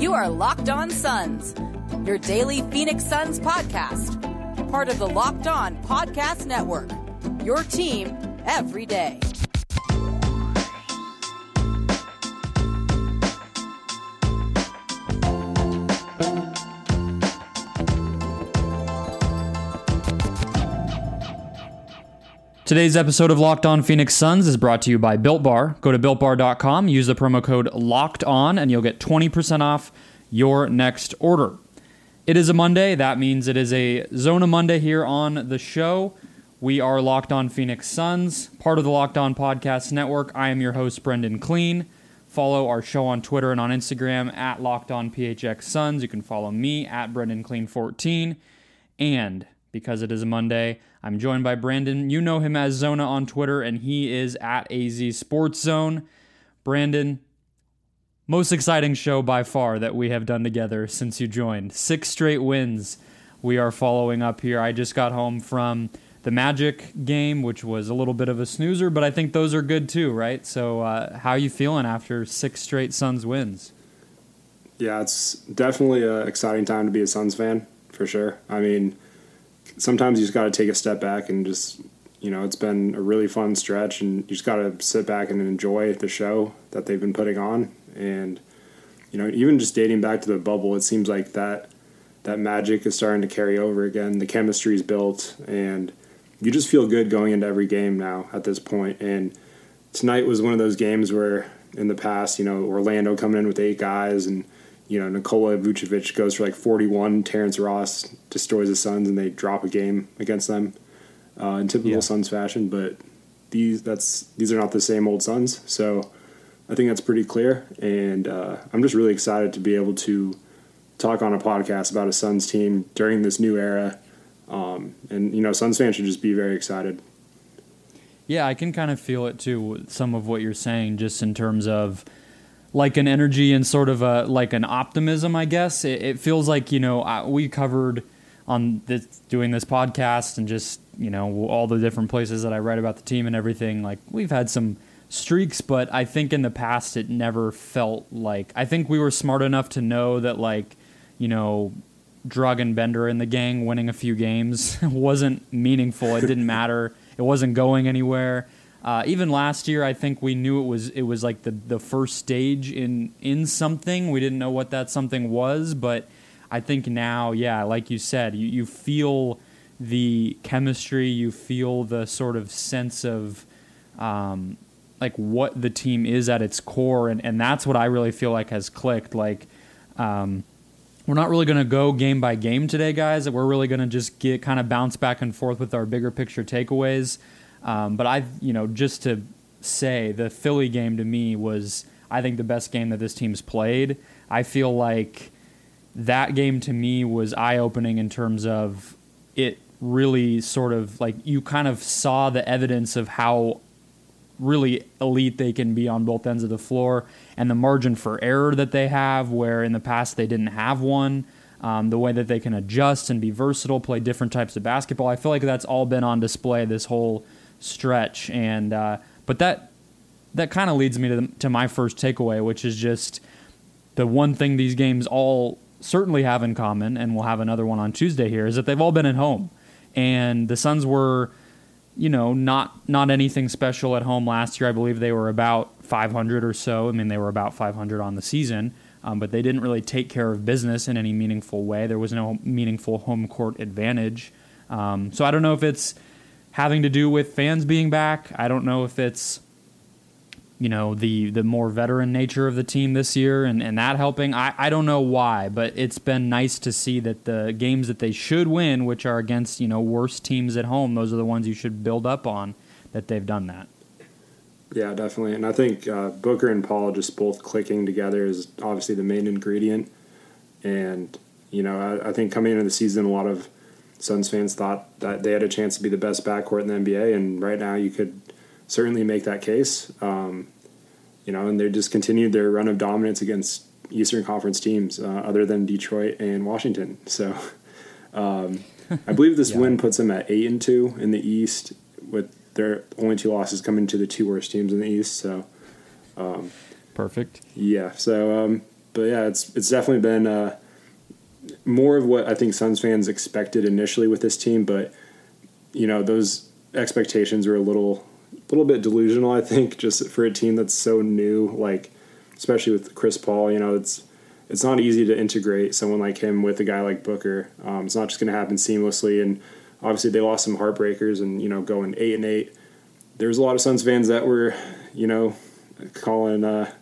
You are Locked On Suns, your daily Phoenix Suns podcast, part of the Locked On Podcast Network your team every day. Today's episode of Locked On Phoenix Suns is brought to you by Built Bar. Go to builtbar.com, use the promo code LOCKED ON, and you'll get 20% off your next order. It is a Monday. That means it is a Zona Monday here on the show. We are Locked On Phoenix Suns, part of the Locked On Podcast Network. I am your host, Brendon Kleen. Follow our show on Twitter and on Instagram at Locked On PHX Suns. You can follow me at Brendon Kleen 14. And because it is a Monday, I'm joined by Brandon. You know him as Zona on Twitter, and he is at AZ Sports Zone. Brandon, most exciting show by far that we have done together since you joined. Six straight wins we are following up here. I just got home from the Magic game, which was a little bit of a snoozer, but I think those are good too, right? So, uh, how you feeling after six straight Suns wins? Yeah, it's definitely an exciting time to be a Suns fan for sure. I mean, sometimes you just got to take a step back and just, you know, it's been a really fun stretch, and you just got to sit back and enjoy the show that they've been putting on. And, you know, even just dating back to the bubble, it seems like that that magic is starting to carry over again. The chemistry is built, and you just feel good going into every game now at this. And tonight was one of those games where in the past, you know, Orlando coming in with eight guys and you know, Nikola Vucevic goes for like 41. Terrence Ross destroys the Suns, and they drop a game against them uh, in typical yeah. Suns fashion. But these that's these are not the same old Suns, so I think that's pretty clear. And uh, I'm just really excited to be able to talk on a podcast about a Suns team during this new era um, and you know, Suns fans should just be very excited. Yeah, I can kind of feel it too. Some of what you're saying, just in terms of like an energy and sort of a like an optimism. I guess it, it feels like you know we covered on this, doing this podcast and just you know all the different places that I write about the team and everything. Like we've had some streaks, but I think in the past it never felt like. I think we were smart enough to know that like you know Dragan Bender in the gang winning a few games wasn't meaningful. It didn't matter. It wasn't going anywhere. Uh, even last year, I think we knew it was it was like the the first stage in in something. We didn't know what that something was, but I think now, yeah, like you said, you, you feel the chemistry, you feel the sort of sense of um, like what the team is at its core, and, and that's what I really feel like has clicked. Like um, we're not really going to go game by game today, guys. We're really going to just get kind of bounce back and forth with our bigger picture takeaways. Um, but I, you know, just to say, the Philly game to me was, I think, the best game that this team's played. I feel like that game to me was eye opening in terms of it really sort of like you kind of saw the evidence of how really elite they can be on both ends of the floor and the margin for error that they have, where in the past they didn't have one. Um, the way that they can adjust and be versatile, play different types of basketball. I feel like that's all been on display this whole stretch. And uh, but that that kind of leads me to the, to my first takeaway, which is just the one thing these games all certainly have in common, and we'll have another one on Tuesday here, is that they've all been at home. And the Suns were you know, not not anything special at home last year. I believe they were about 500 or so. I mean, they were about 500 on the season, um, but they didn't really take care of business in any meaningful way. There was no meaningful home court advantage. Um, so I don't know if it's having to do with fans being back. I don't know if it's you know the the more veteran nature of the team this year and, and that helping I, I don't know why but it's been nice to see that the games that they should win which are against you know worse teams at home those are the ones you should build up on that they've done that Yeah, definitely. And I think uh, Booker and Paul just both clicking together is obviously the main ingredient. And, you know, I, I, think coming into the season, a lot of Suns fans thought that they had a chance to be the best backcourt in the NBA. And right now, you could certainly make that case. Um, you know, and they just continued their run of dominance against Eastern Conference teams, uh, other than Detroit and Washington. So, um, I believe this yeah. win puts them at eight and two in the East, with their only two losses coming to the two worst teams in the East. So, um, perfect. Yeah. So, um, but yeah, it's it's definitely been uh, more of what I think Suns fans expected initially with this team, but you know those expectations were a little little bit delusional. I think just for a team that's so new, like especially with Chris Paul, you know, it's it's not easy to integrate someone like him with a guy like Booker. Um, it's not just going to happen seamlessly. And obviously, they lost some heartbreakers, and you know, going eight and eight. There was a lot of Suns fans that were, you know, calling uh,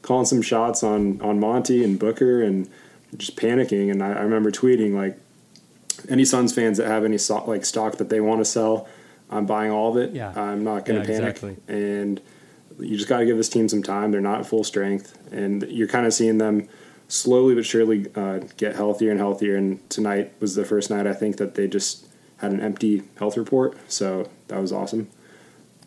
calling some shots on on Monty and Booker, and just panicking. And I, I remember tweeting like, any Suns fans that have any so- like stock that they want to sell, I'm buying all of it. Yeah. I'm not going to yeah, panic. Exactly. And you just got to give this team some time. They're not full strength, and you're kind of seeing them slowly but surely uh, get healthier and healthier. And tonight was the first night I think that they just had an empty health report, so that was awesome.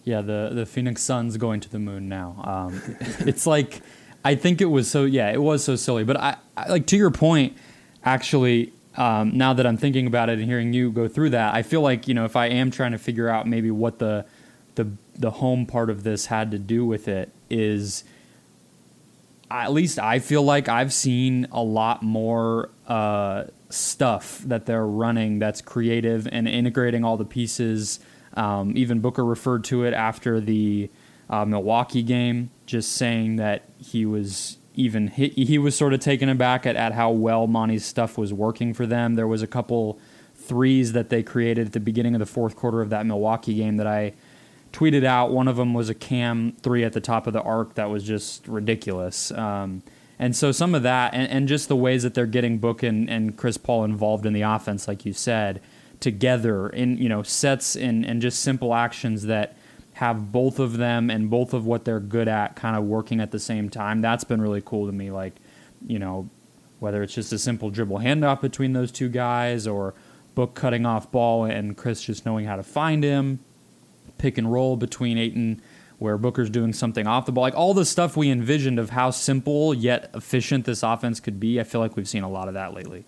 Yeah, the the Phoenix Suns going to the moon now. Um, it's like I think it was so. Yeah, it was so silly. But I, I like to your point. Actually, um, now that I'm thinking about it and hearing you go through that, I feel like you know if I am trying to figure out maybe what the the the home part of this had to do with it is at least I feel like I've seen a lot more uh, stuff that they're running that's creative and integrating all the pieces. Um, even Booker referred to it after the uh, Milwaukee game, just saying that he was even he, he was sort of taken aback at, at how well Monty's stuff was working for them. There was a couple threes that they created at the beginning of the fourth quarter of that Milwaukee game that I tweeted out. One of them was a cam three at the top of the arc that was just ridiculous. Um, and so some of that, and, and, just the ways that they're getting Book and, and Chris Paul involved in the offense, like you said, together in you know sets and, and just simple actions that have both of them and both of what they're good at kind of working at the same time. That's been really cool to me. Like, you know, whether it's just a simple dribble handoff between those two guys or Book cutting off ball and Chris just knowing how to find him pick and roll between Ayton where Booker's doing something off the ball. Like all the stuff we envisioned of how simple yet efficient this offense could be, I feel like we've seen a lot of that lately.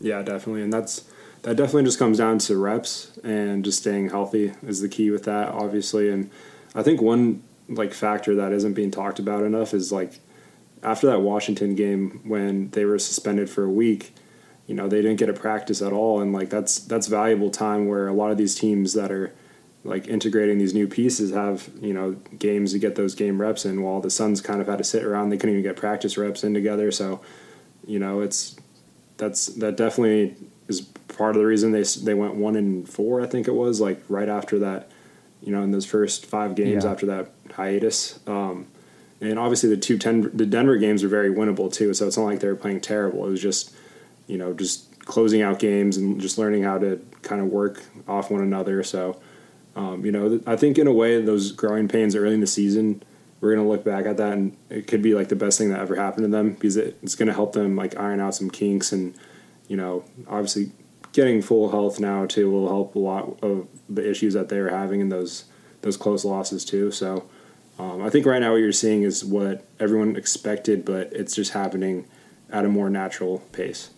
Yeah, definitely. And that's that definitely just comes down to reps and just staying healthy is the key with that, obviously. And I think one like factor that isn't being talked about enough is like after that Washington game when they were suspended for a week, you know, they didn't get a practice at all. And like that's that's valuable time where a lot of these teams that are like integrating these new pieces have you know games to get those game reps. In while the Suns kind of had to sit around they couldn't even get practice reps in together. So you know it's that's that definitely is part of the reason they they went one and four I think it was like right after that you know in those first five games yeah. after that hiatus. Um, and obviously the two ten, the Denver games are very winnable too so it's not like they were playing terrible. It was just you know just closing out games and just learning how to kind of work off one another. So um, you know, I think in a way those growing pains early in the season, we're gonna look back at that and it could be like the best thing that ever happened to them because it, it's gonna help them like iron out some kinks and you know, obviously getting full health now too will help a lot of the issues that they were having in those those close losses too. So um, I think right now what you're seeing is what everyone expected, but it's just happening at a more natural pace.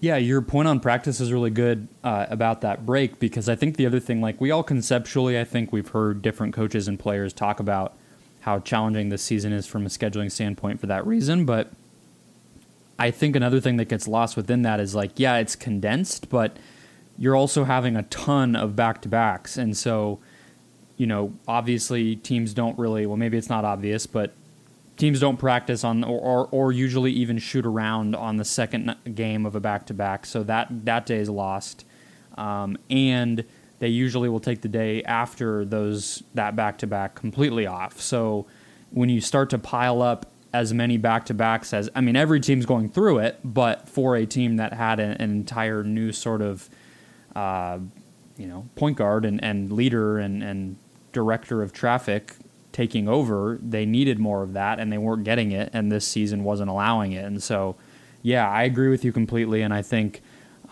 Yeah, your point on practice is really good uh, about that break because I think the other thing, like we all conceptually, I think we've heard different coaches and players talk about how challenging this season is from a scheduling standpoint for that reason. But I think another thing that gets lost within that is like, yeah, it's condensed, but you're also having a ton of back to backs. And so, you know, obviously teams don't really, well, maybe it's not obvious, but teams don't practice on or, or, or, usually even shoot around on the second game of a back to back. So that that day is lost, um, and they usually will take the day after those that back to back completely off. So when you start to pile up as many back to backs as I mean every team's going through it, but for a team that had an, an entire new sort of uh, you know point guard and, and leader and, and director of traffic taking over, they needed more of that, and they weren't getting it, and this season wasn't allowing it. And so, yeah, I agree with you completely, and I think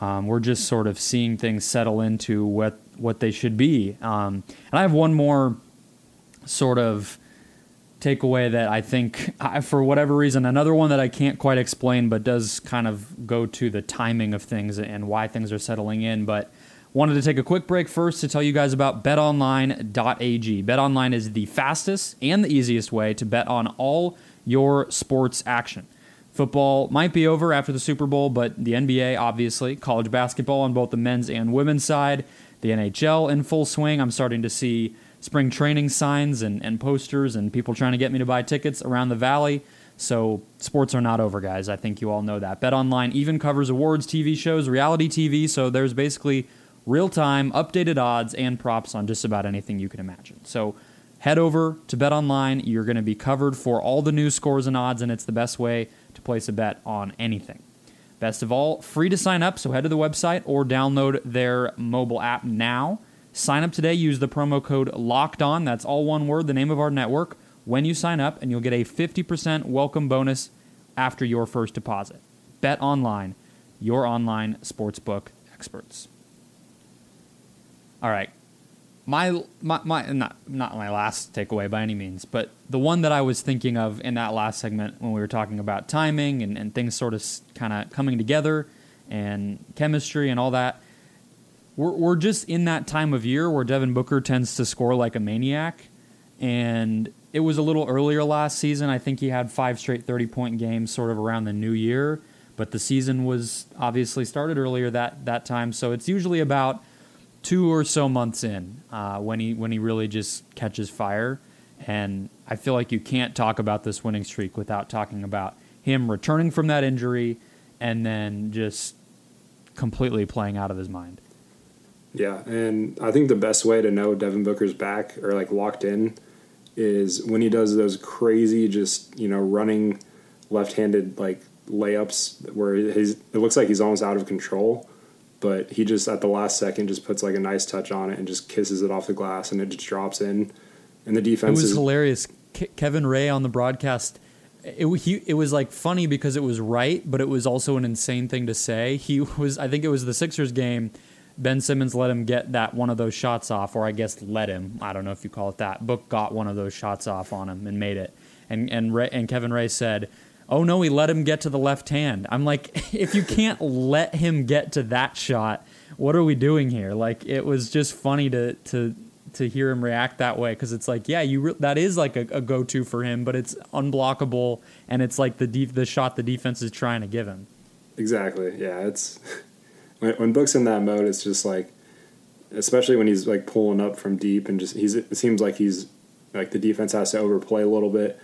um, we're just sort of seeing things settle into what what they should be. Um, and I have one more sort of takeaway that I think, I, for whatever reason, another one that I can't quite explain, but does kind of go to the timing of things and why things are settling in. But wanted to take a quick break first to tell you guys about betonline.ag. BetOnline is the fastest and the easiest way to bet on all your sports action. Football might be over after the Super Bowl, but the NBA, obviously, college basketball on both the men's and women's side, the NHL in full swing. I'm starting to see spring training signs and, and posters and people trying to get me to buy tickets around the valley. So sports are not over, guys. I think you all know that. Bet Online even covers awards, TV shows, reality TV. So there's basically real time, updated odds and props on just about anything you can imagine. So head over to Bet Online. You're going to be covered for all the new scores and odds, and it's the best way to place a bet on anything. Best of all, free to sign up. So head to the website or download their mobile app now. Sign up today. Use the promo code Locked On. That's all one word, the name of our network. When you sign up, and you'll get a 50% welcome bonus after your first deposit. Bet online, your online sportsbook experts. All right, my, my my not not my last takeaway by any means, but the one that I was thinking of in that last segment when we were talking about timing and, and things sort of kind of coming together and chemistry and all that we're, we're just in that time of year where Devin Booker tends to score like a maniac. And it was a little earlier last season. I think he had five straight 30 point games sort of around the new year. But the season was obviously started earlier that, that time. So it's usually about two or so months in uh, when, he, when he really just catches fire. And I feel like you can't talk about this winning streak without talking about him returning from that injury and then just completely playing out of his mind. Yeah, and I think the best way to know Devin Booker's back or like locked in is when he does those crazy, just you know, running left-handed like layups where he's it looks like he's almost out of control, but he just at the last second just puts like a nice touch on it and just kisses it off the glass and it just drops in, and the defense. It was is, hilarious. Ke- Kevin Ray on the broadcast. It, he, it was like funny because it was right, but it was also an insane thing to say. He was, I think it was the Sixers game Ben Simmons let him get that one of those shots off, or I guess let him. I don't know if you call it that. Book got one of those shots off on him and made it. And and Ray, and Kevin Ray said, "Oh no, he let him get to the left hand." I'm like, if you can't let him get to that shot, what are we doing here? Like it was just funny to to to hear him react that way because it's like, yeah, you re- that is like a, a go to for him, but it's unblockable and it's like the the shot the defense is trying to give him. Exactly. Yeah, it's when, when Book's in that mode, it's just like, especially when he's like pulling up from deep and just he's it seems like he's like the defense has to overplay a little bit.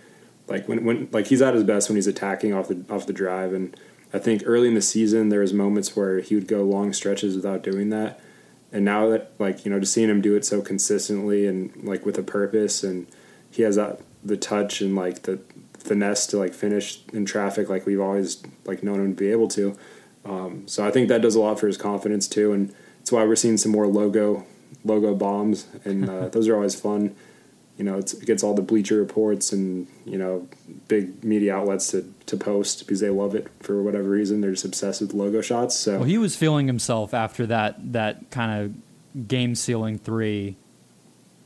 Like when when like he's at his best when he's attacking off the off the drive, and I think early in the season there was moments where he would go long stretches without doing that. And now that like you know just seeing him do it so consistently and like with a purpose, and he has that the touch and like the finesse to like finish in traffic like we've always like known him to be able to. Um, so I think that does a lot for his confidence too, and it's why we're seeing some more logo logo bombs, and uh, those are always fun. You know, it gets all the Bleacher Reports and you know big media outlets to, to post because they love it for whatever reason. They're just obsessed with logo shots. So well, he was feeling himself after that that kind of game sealing three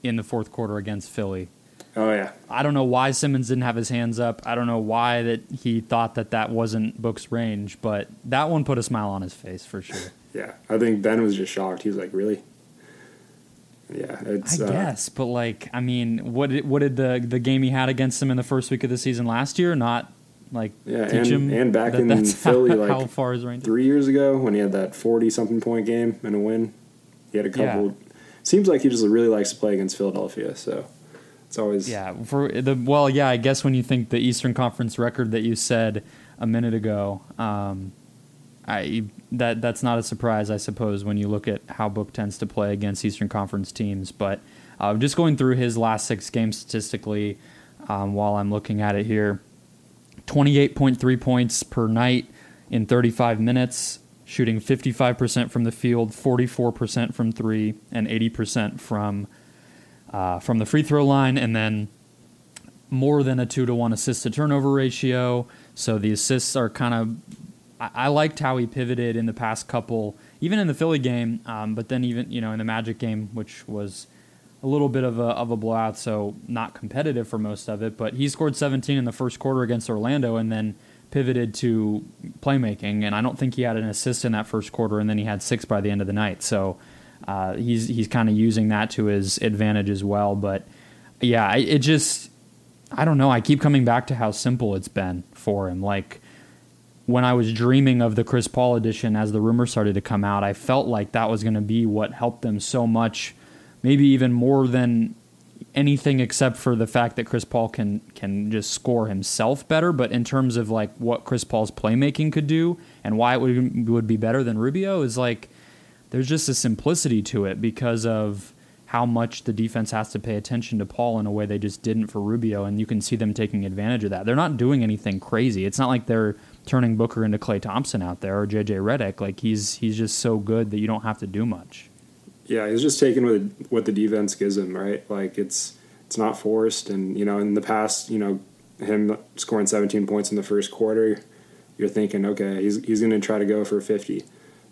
in the fourth quarter against Philly. Oh yeah. I don't know why Simmons didn't have his hands up. I don't know why that he thought that that wasn't Book's range, but that one put a smile on his face for sure. Yeah, I think Ben was just shocked. He was like, "Really?" Yeah, it's. I uh, guess, but like, I mean, what did, what did the the game he had against him in the first week of the season last year not like yeah, teach and, him and back that, in Philly, how, like how far his range? Three years ago, when he had that forty something point game and a win, he had a couple. Yeah. Seems like he just really likes to play against Philadelphia, so it's always yeah. For the well, yeah. I guess when you think the Eastern Conference record that you said a minute ago, um, I that that's not a surprise, I suppose, when you look at how Book tends to play against Eastern Conference teams. But uh, just going through his last six games statistically, um, while I'm looking at it here, 28.3 points per night in 35 minutes, shooting 55% from the field, 44% from three, and 80% from uh, from the free throw line, and then more than a two to one assist to turnover ratio. So the assists are kind of. I, I liked how he pivoted in the past couple, even in the Philly game, um, but then even you know in the Magic game, which was a little bit of a of a blowout, so not competitive for most of it. But he scored 17 in the first quarter against Orlando, and then pivoted to playmaking. And I don't think he had an assist in that first quarter, and then he had six by the end of the night. So uh, he's he's kind of using that to his advantage as well. But yeah, it just I don't know. I keep coming back to how simple it's been for him. Like when I was dreaming of the Chris Paul edition as the rumor started to come out, I felt like that was going to be what helped them so much, maybe even more than anything except for the fact that Chris Paul can can just score himself better. But in terms of like what Chris Paul's playmaking could do and why it would would be better than Rubio is like there's just a simplicity to it because of how much the defense has to pay attention to Paul in a way they just didn't for Rubio, and you can see them taking advantage of that. They're not doing anything crazy. It's not like they're turning Booker into Klay Thompson out there or JJ Redick. Like he's he's just so good that you don't have to do much. Yeah, he's just taking what what the defense gives him, right? Like it's it's not forced, and you know in the past, you know him scoring 17 points in the first quarter, you're thinking, okay, he's he's going to try to go for 50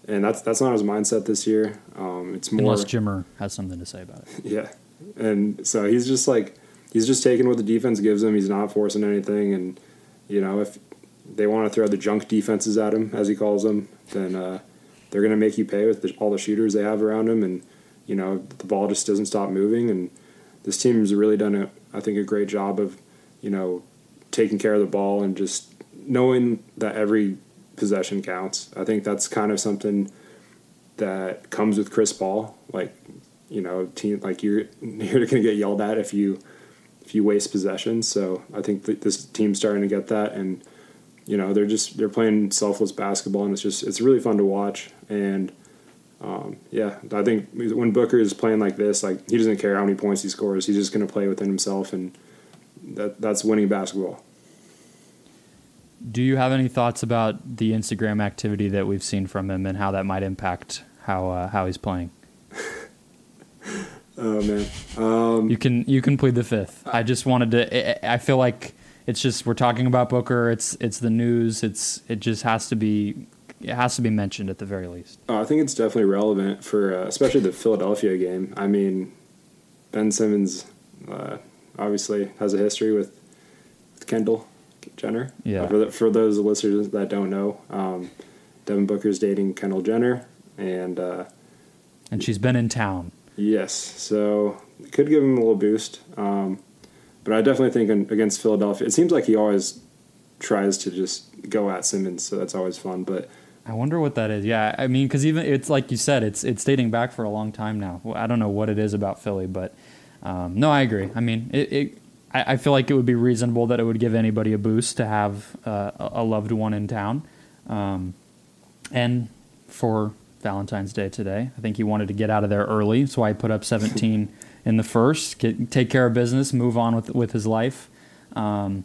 and that's that's not his mindset this year. Um, it's more unless Jimmer has something to say about it. Yeah, and so he's just like he's just taking what the defense gives him. He's not forcing anything, and you know if they want to throw the junk defenses at him, as he calls them, then uh, they're going to make you pay with the, all the shooters they have around him, and you know the ball just doesn't stop moving. And this team's really done a I think a great job of you know taking care of the ball and just knowing that every possession counts. I think that's kind of something that comes with Chris Paul. Like, you know, team like you're you're going to get yelled at if you if you waste possessions. So I think that this team's starting to get that, and you know they're just they're playing selfless basketball, and it's just it's really fun to watch. And um, yeah, I think when Booker is playing like this, like he doesn't care how many points he scores. He's just going to play within himself, and that that's winning basketball. Do you have any thoughts about the Instagram activity that we've seen from him and how that might impact how uh, how he's playing? oh man, um, you can you can plead the fifth. I just wanted to. I feel like it's just we're talking about Booker. It's it's the news. It's it just has to be it has to be mentioned at the very least. Oh, I think it's definitely relevant for uh, especially the Philadelphia game. I mean, Ben Simmons uh, obviously has a history with, with Kendall Jenner. Yeah. Uh, for, the, for those listeners that don't know, um, Devin Booker's dating Kendall Jenner, and uh, and she's been in town. Yes, so it could give him a little boost. Um, but I definitely think against Philadelphia, it seems like he always tries to just go at Simmons, so that's always fun. But I wonder what that is. Yeah, I mean, because even it's like you said, it's it's dating back for a long time now. I don't know what it is about Philly, but um, no, I agree. I mean, it, it I, I, feel like it would be reasonable that it would give anybody a boost to have uh, a loved one in town. Um, and for Valentine's Day today, I think he wanted to get out of there early, so I put up 17 in the first, get, take care of business, move on with with his life. Um,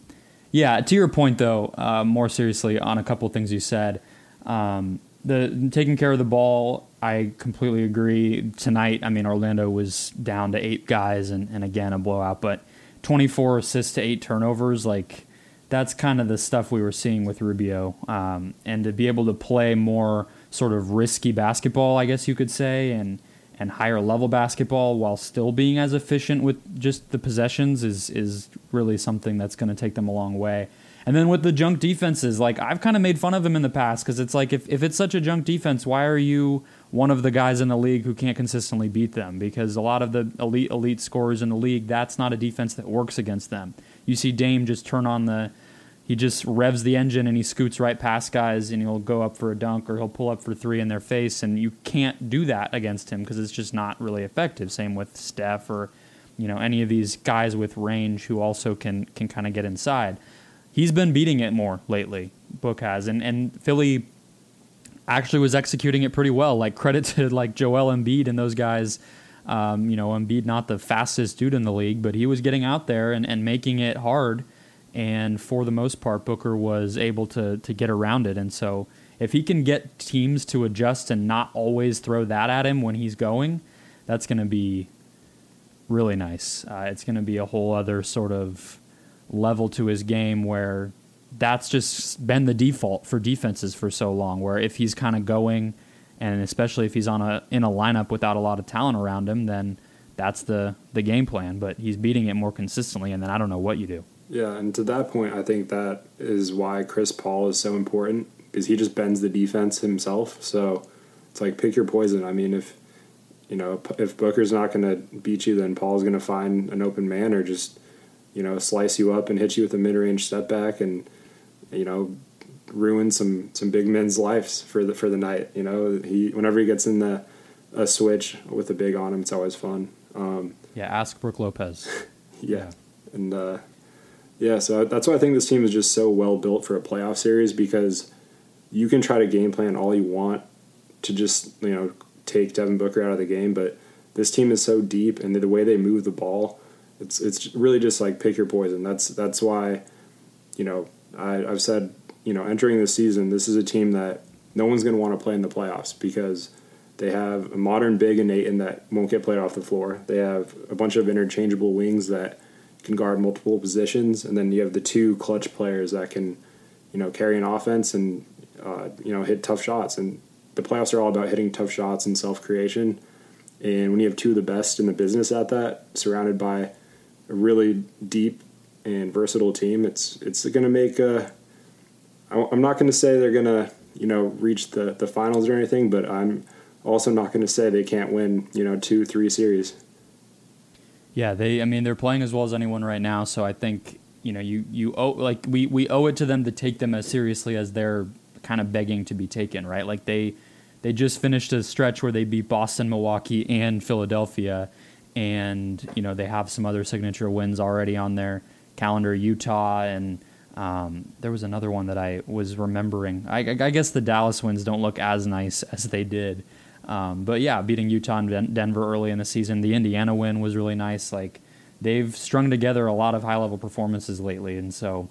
yeah, to your point though, uh, more seriously on a couple things you said. Um, the taking care of the ball, I completely agree. Tonight, I mean, Orlando was down to eight guys, and, and again a blowout, but 24 assists to eight turnovers, like that's kind of the stuff we were seeing with Rubio. Um, and to be able to play more sort of risky basketball, I guess you could say, and and higher level basketball while still being as efficient with just the possessions is is really something that's going to take them a long way. And then with the junk defenses, like I've kind of made fun of him in the past because it's like if, if it's such a junk defense, why are you one of the guys in the league who can't consistently beat them because a lot of the elite elite scorers in the league that's not a defense that works against them. You see Dame just turn on the he just revs the engine and he scoots right past guys and he'll go up for a dunk or he'll pull up for 3 in their face and you can't do that against him because it's just not really effective. Same with Steph or you know any of these guys with range who also can can kind of get inside. He's been beating it more lately. Book has and and Philly actually was executing it pretty well. Like credit to like Joel Embiid and those guys. Um, you know, Embiid not the fastest dude in the league, but he was getting out there and, and making it hard. And for the most part, Booker was able to to get around it. And so if he can get teams to adjust and not always throw that at him when he's going, that's going to be really nice. Uh, it's going to be a whole other sort of level to his game where that's just been the default for defenses for so long. Where if he's kind of going, and especially if he's on a in a lineup without a lot of talent around him, then that's the the game plan. But he's beating it more consistently, and then I don't know what you do. Yeah, and to that point, I think that is why Chris Paul is so important because he just bends the defense himself. So it's like pick your poison. I mean, if you know if Booker's not going to beat you, then Paul's going to find an open man or just you know slice you up and hit you with a mid range step back and you know ruin some some big men's lives for the for the night. You know, he whenever he gets in the a switch with a big on him, it's always fun. Um, yeah, ask Brook Lopez. yeah. yeah, and uh, yeah, so that's why I think this team is just so well built for a playoff series because you can try to game plan all you want to just you know take Devin Booker out of the game, but this team is so deep and the, the way they move the ball, it's it's really just like pick your poison. That's that's why, you know, I, I've said you know, entering the season, this is a team that no one's going to want to play in the playoffs because they have a modern big and Ayton that won't get played off the floor. They have a bunch of interchangeable wings that can guard multiple positions, and then you have the two clutch players that can, you know, carry an offense and uh, you know hit tough shots. And the playoffs are all about hitting tough shots and self creation. And when you have two of the best in the business at that, surrounded by a really deep and versatile team, it's it's going to make uh, a I'm not going to say they're going to, you know, reach the, the finals or anything, but I'm also not going to say they can't win, you know, two, three series. Yeah, they. I mean, they're playing as well as anyone right now. So I think you know you you owe like we we owe it to them to take them as seriously as they're kind of begging to be taken, right? Like they they just finished a stretch where they beat Boston, Milwaukee, and Philadelphia, and you know they have some other signature wins already on their calendar, Utah and um, there was another one that I was remembering. I, I, guess the Dallas wins don't look as nice as they did. Um, but yeah, beating Utah and Denver early in the season. The Indiana win was really nice. Like they've strung together a lot of high level performances lately. And so,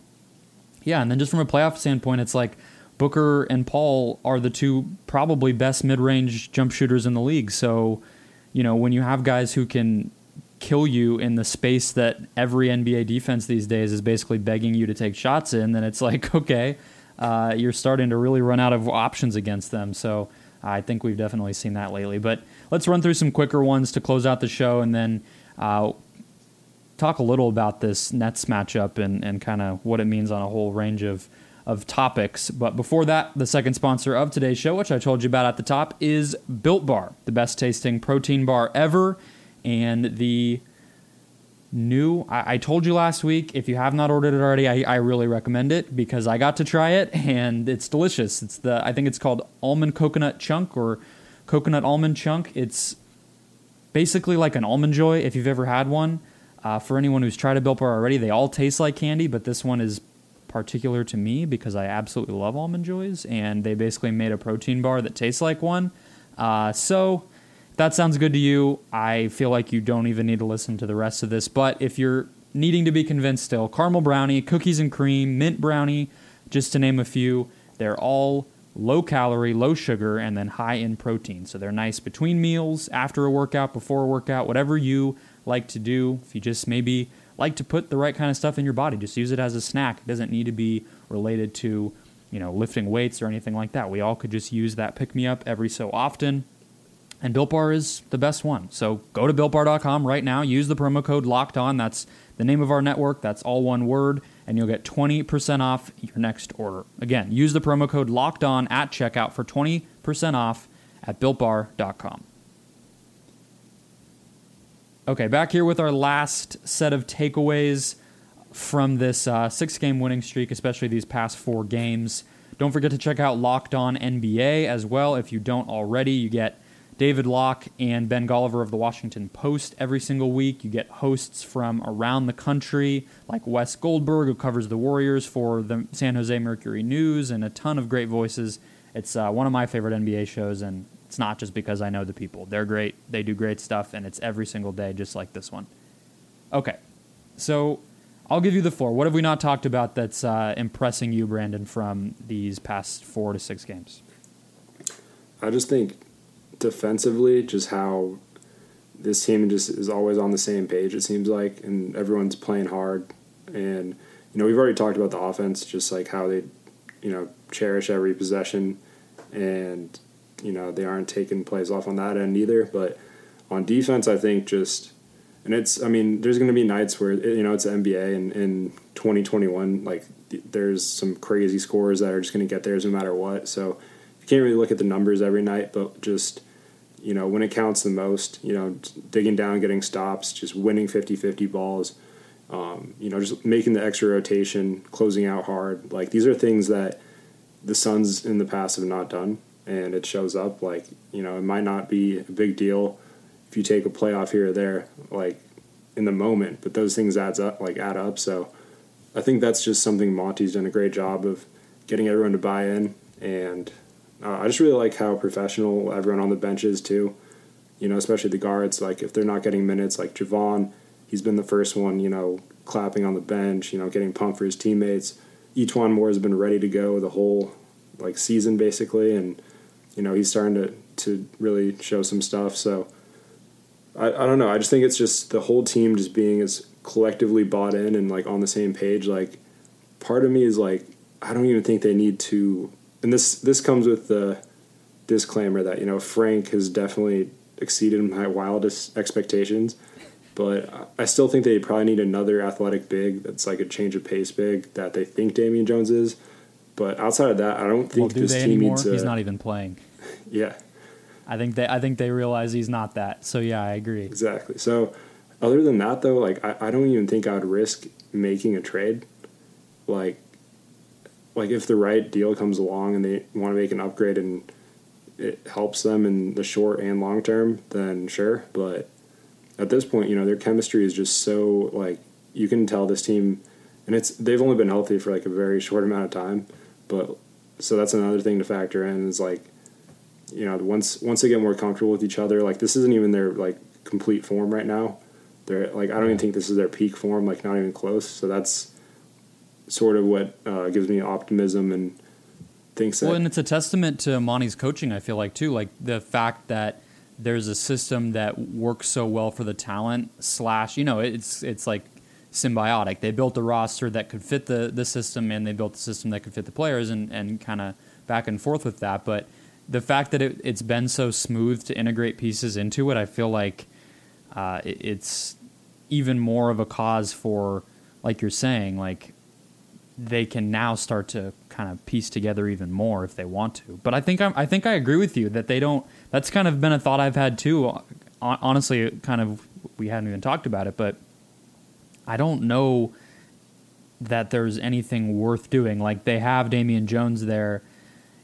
yeah, and then just from a playoff standpoint, it's like Booker and Paul are the two probably best mid range jump shooters in the league. So, you know, when you have guys who can kill you in the space that every NBA defense these days is basically begging you to take shots in, then it's like, okay, uh, you're starting to really run out of options against them. So I think we've definitely seen that lately. But let's run through some quicker ones to close out the show and then uh, talk a little about this Nets matchup and, and kind of what it means on a whole range of, of topics. But before that, the second sponsor of today's show, which I told you about at the top, is Built Bar, the best tasting protein bar ever and the new I, I, told you last week if you have not ordered it already I, I really recommend it because i got to try it and it's delicious. It's the i think it's called almond coconut chunk or coconut almond chunk. It's basically like an almond joy if you've ever had one. Uh, for anyone who's tried a built bar already they all taste like candy but this one is particular to me because i absolutely love almond joys and they basically made a protein bar that tastes like one. Uh, so that sounds good to you, I feel like you don't even need to listen to the rest of this. But if you're needing to be convinced still, caramel brownie, cookies and cream, mint brownie, just to name a few, they're all low calorie, low sugar, and then high in protein. So they're nice between meals, after a workout, before a workout, whatever you like to do. If you just maybe like to put the right kind of stuff in your body, just use it as a snack. It doesn't need to be related to, you know, lifting weights or anything like that. We all could just use that pick me up every so often. And Built Bar is the best one. So go to builtbar.com right now. Use the promo code locked on. That's the name of our network. That's all one word. And you'll get 20% off your next order. Again, use the promo code locked on at checkout for 20% off at builtbar.com. Okay, back here with our last set of takeaways from this uh, six game winning streak, especially these past four games. Don't forget to check out Locked On NBA as well. If you don't already, you get David Locke and Ben Golliver of the Washington Post every single week. You get hosts from around the country, like Wes Goldberg, who covers the Warriors for the San Jose Mercury News, and a ton of great voices. It's uh, one of my favorite NBA shows, and it's not just because I know the people. They're great, they do great stuff, and it's every single day, just like this one. Okay, so I'll give you the floor. What have we not talked about that's uh, impressing you, Brandon, from these past four to six games? I just think defensively, just how this team just is always on the same page. It seems like, and everyone's playing hard. And you know, we've already talked about the offense, just like how they, you know, cherish every possession, and you know they aren't taking plays off on that end either. But on defense, I think just, and it's, I mean, there's going to be nights where you know it's NBA and in 2021, like there's some crazy scores that are just going to get theirs no matter what. So you can't really look at the numbers every night, but just you know when it counts the most, you know, digging down, getting stops, just winning 50-50 balls um, you know, just making the extra rotation, closing out hard. Like these are things that the Suns in the past have not done, and it shows up. Like you know, it might not be a big deal if you take a playoff here or there, like in the moment, but those things adds up, like add up. So I think that's just something Monty's done a great job of getting everyone to buy in, and uh, I just really like how professional everyone on the bench is too. You know, especially the guards. Like if they're not getting minutes, like Jevon he's been the first one, you know, clapping on the bench, you know, getting pumped for his teammates. E'Twaun Moore has been ready to go the whole like season basically, and you know he's starting to to really show some stuff. So I, I don't know. I just think it's just the whole team just being as collectively bought in and like on the same page. Like part of me is like I don't even think they need to. And this this comes with the disclaimer that you know Frank has definitely exceeded my wildest expectations. But I still think they probably need another athletic big that's like a change of pace big that they think Damian Jones is. But outside of that, I don't think well, do this team anymore? needs. A, he's not even playing. Yeah. I think they I think they realize he's not that. So yeah, I agree. Exactly. So other than that though, like I, I don't even think I'd risk making a trade. Like like if the right deal comes along and they want to make an upgrade and it helps them in the short and long term, then sure. But at this point, you know, their chemistry is just so like you can tell this team, and it's they've only been healthy for like a very short amount of time, but so that's another thing to factor in is like, you know, once once they get more comfortable with each other, like this isn't even their like complete form right now. They're like I don't even think this is their peak form, like not even close. So that's sort of what uh, gives me optimism and thinks that. Well, and it's a testament to Monty's coaching. I feel like too, like the fact that there's a system that works so well for the talent slash you know it's it's like symbiotic they built a roster that could fit the the system and they built a system that could fit the players and and kind of back and forth with that but the fact that it, it's been so smooth to integrate pieces into it i feel like uh, it, it's even more of a cause for like you're saying like they can now start to kind of piece together even more if they want to. But I think I'm, I think I agree with you that they don't. That's kind of been a thought I've had too. Honestly, kind of we hadn't even talked about it, but I don't know that there's anything worth doing. Like they have Damian Jones there,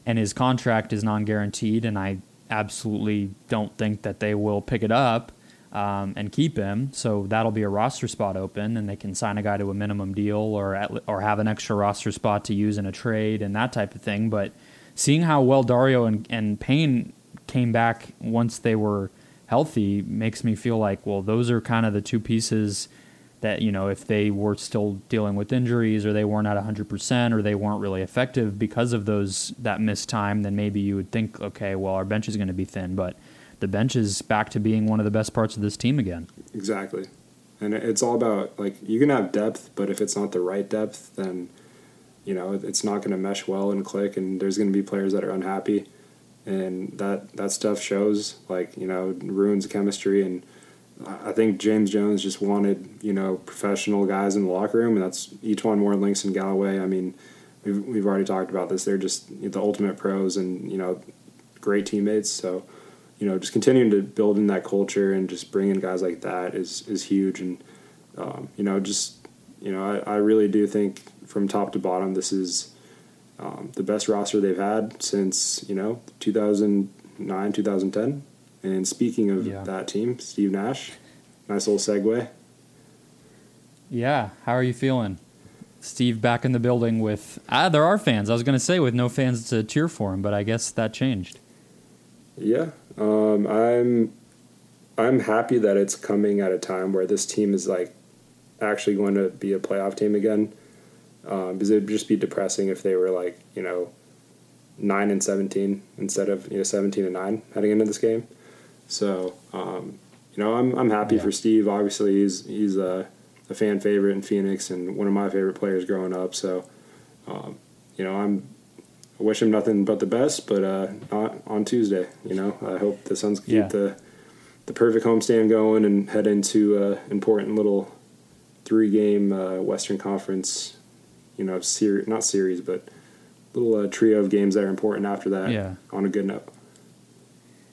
and his contract is non-guaranteed, and I absolutely don't think that they will pick it up um, and keep him. So that'll be a roster spot open, and they can sign a guy to a minimum deal or at, or have an extra roster spot to use in a trade and that type of thing. But seeing how well Dario and, and Payne came back once they were healthy makes me feel like well, those are kind of the two pieces that you know if they were still dealing with injuries or they weren't at 100% or they weren't really effective because of those that missed time then maybe you would think okay well our bench is going to be thin but the bench is back to being one of the best parts of this team again. Exactly. And it's all about like you can have depth, but if it's not the right depth, then you know it's not going to mesh well and click, and there's going to be players that are unhappy, and that that stuff shows. Like you know ruins chemistry, and I think James Jones just wanted you know professional guys in the locker room, and that's E'Twaun Moore, Langston Galloway. I mean, we've we've already talked about this. They're just the ultimate pros, and you know great teammates. So you know, just continuing to build in that culture and just bringing guys like that is is huge. And um, you know, just you know, I, I really do think from top to bottom, this is um, the best roster they've had since you know 2009, 2010. And speaking of yeah. that team, Steve Nash, nice little segue. Yeah, how are you feeling? Steve back in the building with ah, there are fans. I was going to say with no fans to cheer for him, but I guess that changed. Yeah, um, I'm I'm happy that it's coming at a time where this team is like actually going to be a playoff team again. Um, because it'd just be depressing if they were like you know nine and seventeen instead of you know seventeen and nine heading into this game. So um, you know I'm I'm happy yeah. for Steve. Obviously he's he's uh, a fan favorite in Phoenix and one of my favorite players growing up. So, um, you know, I'm I wish him nothing but the best, but uh, not on Tuesday. You know, I hope the Suns keep Yeah. the the perfect homestand going and head into uh, important little three game uh, Western Conference. You know, series not series, but little uh, trio of games that are important after that. Yeah. On a good note.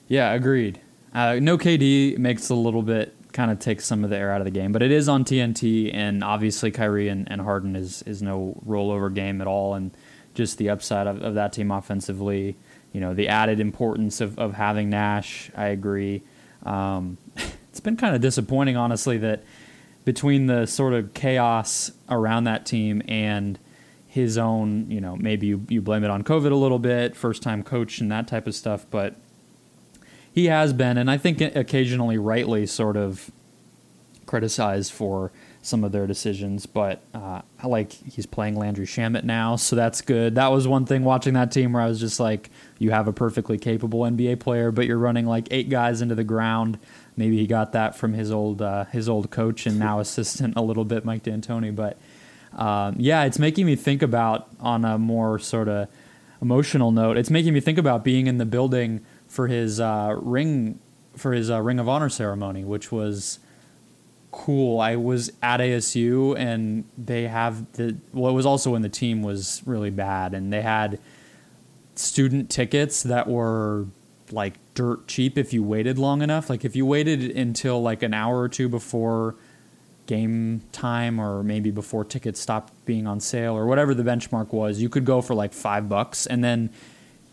Yeah, agreed. Uh, no KD makes a little bit kind of takes some of the air out of the game, but it is on TNT, and obviously Kyrie and, and Harden is is no rollover game at all, and just the upside of, of that team offensively. You know, the added importance of, of having Nash. I agree. Um, it's been kind of disappointing, honestly, that between the sort of chaos around that team and his own, you know, maybe you, you blame it on COVID a little bit, first time coach and that type of stuff, but he has been, and I think occasionally rightly sort of criticized for some of their decisions. But uh, I like he's playing Landry Shamet now, so that's good. That was one thing watching that team where I was just like, you have a perfectly capable NBA player, but you're running like eight guys into the ground. Maybe he got that from his old uh, his old coach and now assistant a little bit, Mike D'Antoni. But um, yeah, it's making me think about on a more sort of emotional note. It's making me think about being in the building for his uh, ring for his uh, Ring of Honor ceremony, which was cool. I was at ASU and they have the what was also when the team was really bad and they had student tickets that were like dirt cheap if you waited long enough. Like if you waited until like an hour or two before game time or maybe before tickets stopped being on sale or whatever the benchmark was, you could go for like 5 bucks and then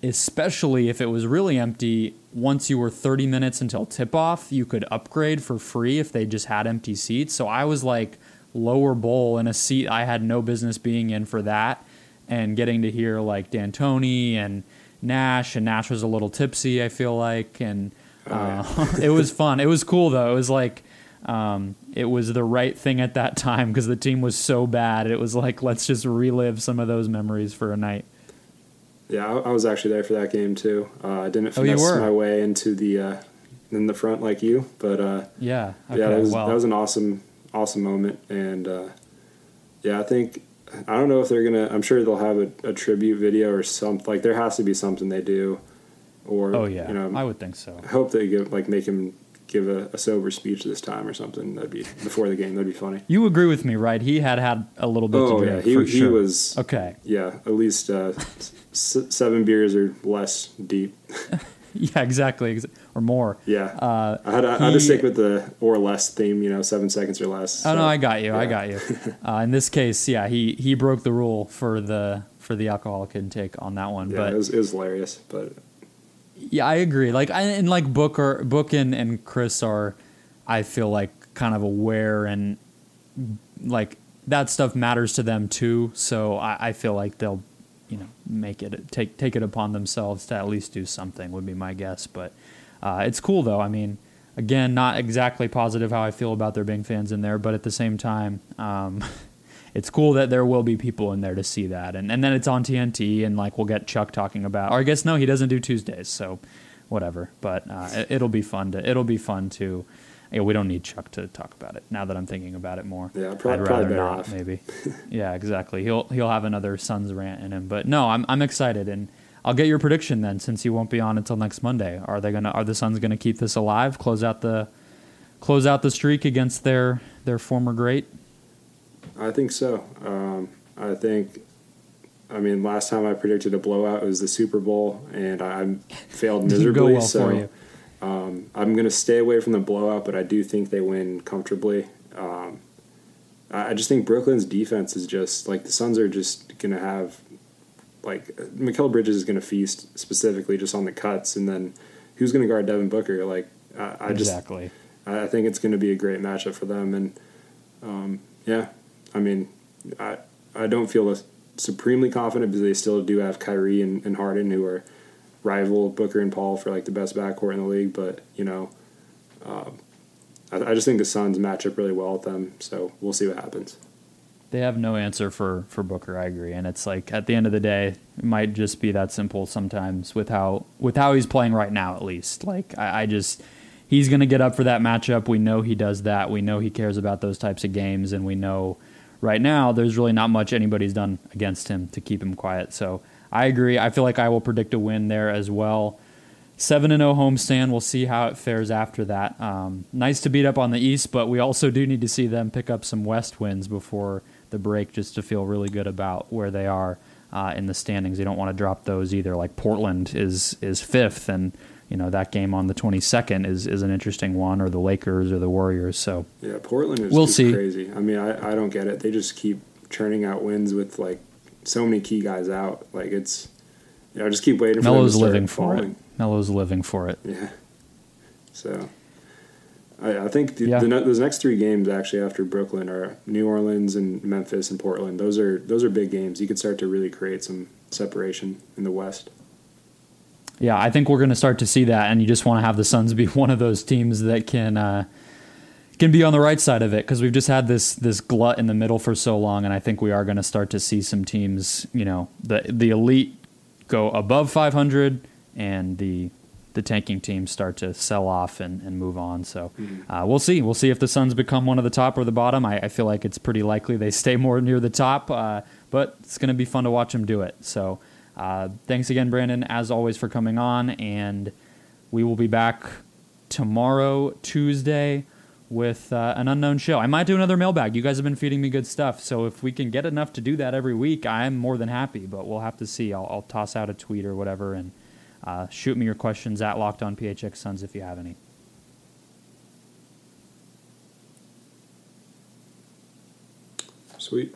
especially if it was really empty, once you were 30 minutes until tip off, you could upgrade for free if they just had empty seats. So I was like lower bowl in a seat I had no business being in for that and getting to hear like D'Antoni and Nash and Nash was a little tipsy, I feel like, and uh, it was fun. It was cool though. It was like um, it was the right thing at that time because the team was so bad. It was like let's just relive some of those memories for a night. Yeah, I, I was actually there for that game too. Uh, I didn't Oh, finesse were? my way into the uh, in the front like you, but uh, Yeah. Okay. yeah, that was, well, that was an awesome awesome moment, and uh, yeah, I think I don't know if they're gonna. I'm sure they'll have a, a tribute video or something. Like there has to be something they do, or oh yeah, you know, I would think so. I hope they give like make him give a, a sober speech this time or something. That'd be before the game. That'd be funny. You agree with me, right? He had had a little bit Oh to yeah, he he sure. was okay. yeah at least uh, s- seven beers or less deep. Yeah, exactly, ex- or more. Yeah, Uh, I had, I had to stick with the or less theme. You know, seven seconds or less. Oh no, I got you. I got you. Uh, in this case, yeah, he he broke the rule for the for the alcoholic intake on that one. Yeah, but it was, it was hilarious. But Yeah, I agree. Like, I, and like Book or Book and, and Chris are, I feel like kind of aware and like that stuff matters to them too. So I, I feel like they'll, you know, make it take take it upon themselves to at least do something. Would be my guess. But uh, it's cool though. I mean, again, not exactly positive how I feel about there being fans in there, but at the same time. Um, It's cool that there will be people in there to see that, and and then it's on TNT, and like we'll get Chuck talking about. Or I guess no, he doesn't do Tuesdays, so whatever. But uh, it, it'll be fun to it'll be fun to. Yeah, we don't need Chuck to talk about it now that I'm thinking about it more. Yeah, prob- I'd probably rather better not. off. Maybe. yeah, exactly. He'll he'll have another Suns rant in him. But no, I'm I'm excited, and I'll get your prediction then, since you won't be on until next Monday. Are they gonna Are the Suns gonna keep this alive? Close out the close out the streak against their their former great. I think so. Um, I think. I mean, last time I predicted a blowout it was the Super Bowl, and I I failed miserably. well so. Um, I'm going to stay away from the blowout, but I do think they win comfortably. Um, I I just think Brooklyn's defense is just like the Suns are just going to have like Mikal Bridges is going to feast specifically just on the cuts, and then who's going to guard Devin Booker? Like I, I just exactly. I I think it's going to be a great matchup for them, and um, yeah, I mean, I I don't feel supremely confident because they still do have Kyrie and, and Harden who are rival Booker and Paul for like the best backcourt in the league, but you know, um, I, I just think the Suns match up really well with them, so we'll see what happens. They have no answer for for Booker. I agree, and it's like at the end of the day, it might just be that simple sometimes with how with how he's playing right now. At least, like I, I just he's going to get up for that matchup. We know he does that. We know he cares about those types of games, and we know right now there's really not much anybody's done against him to keep him quiet. So I agree. I feel like I will predict a win there as well. 7 0 homestand. We'll see how it fares after that. Um, nice to beat up on the East, but we also do need to see them pick up some West wins before the break just to feel really good about where they are uh, in the standings. You don't want to drop those either. Like Portland is is fifth, and you know that game on the 22nd is is an interesting one, or the Lakers or the Warriors. So yeah, Portland is we'll see. crazy. I mean, I, I don't get it. They just keep churning out wins with like so many key guys out. Like it's you know, just keep waiting. Melo's for living for falling. it. Melo's living for it. Yeah. So I, I think the, yeah. the, those next three games actually after Brooklyn are New Orleans and Memphis and Portland. Those are those are big games. You could start to really create some separation in the West. Yeah, I think we're going to start to see that, and you just want to have the Suns be one of those teams that can uh, can be on the right side of it because we've just had this this glut in the middle for so long, and I think we are going to start to see some teams, you know, the the elite go above 500, and the the tanking teams start to sell off and, and move on. So mm-hmm. uh, we'll see. We'll see if the Suns become one of the top or the bottom. I, I feel like it's pretty likely they stay more near the top, uh, but it's going to be fun to watch them do it. So uh, thanks again, Brandon, as always, for coming on. And we will be back tomorrow, Tuesday, with uh, an unknown show. I might do another mailbag. You guys have been feeding me good stuff. So if we can get enough to do that every week, I'm more than happy, but we'll have to see. I'll, I'll toss out a tweet or whatever and uh, shoot me your questions at Locked On PHX Suns if you have any. Sweet.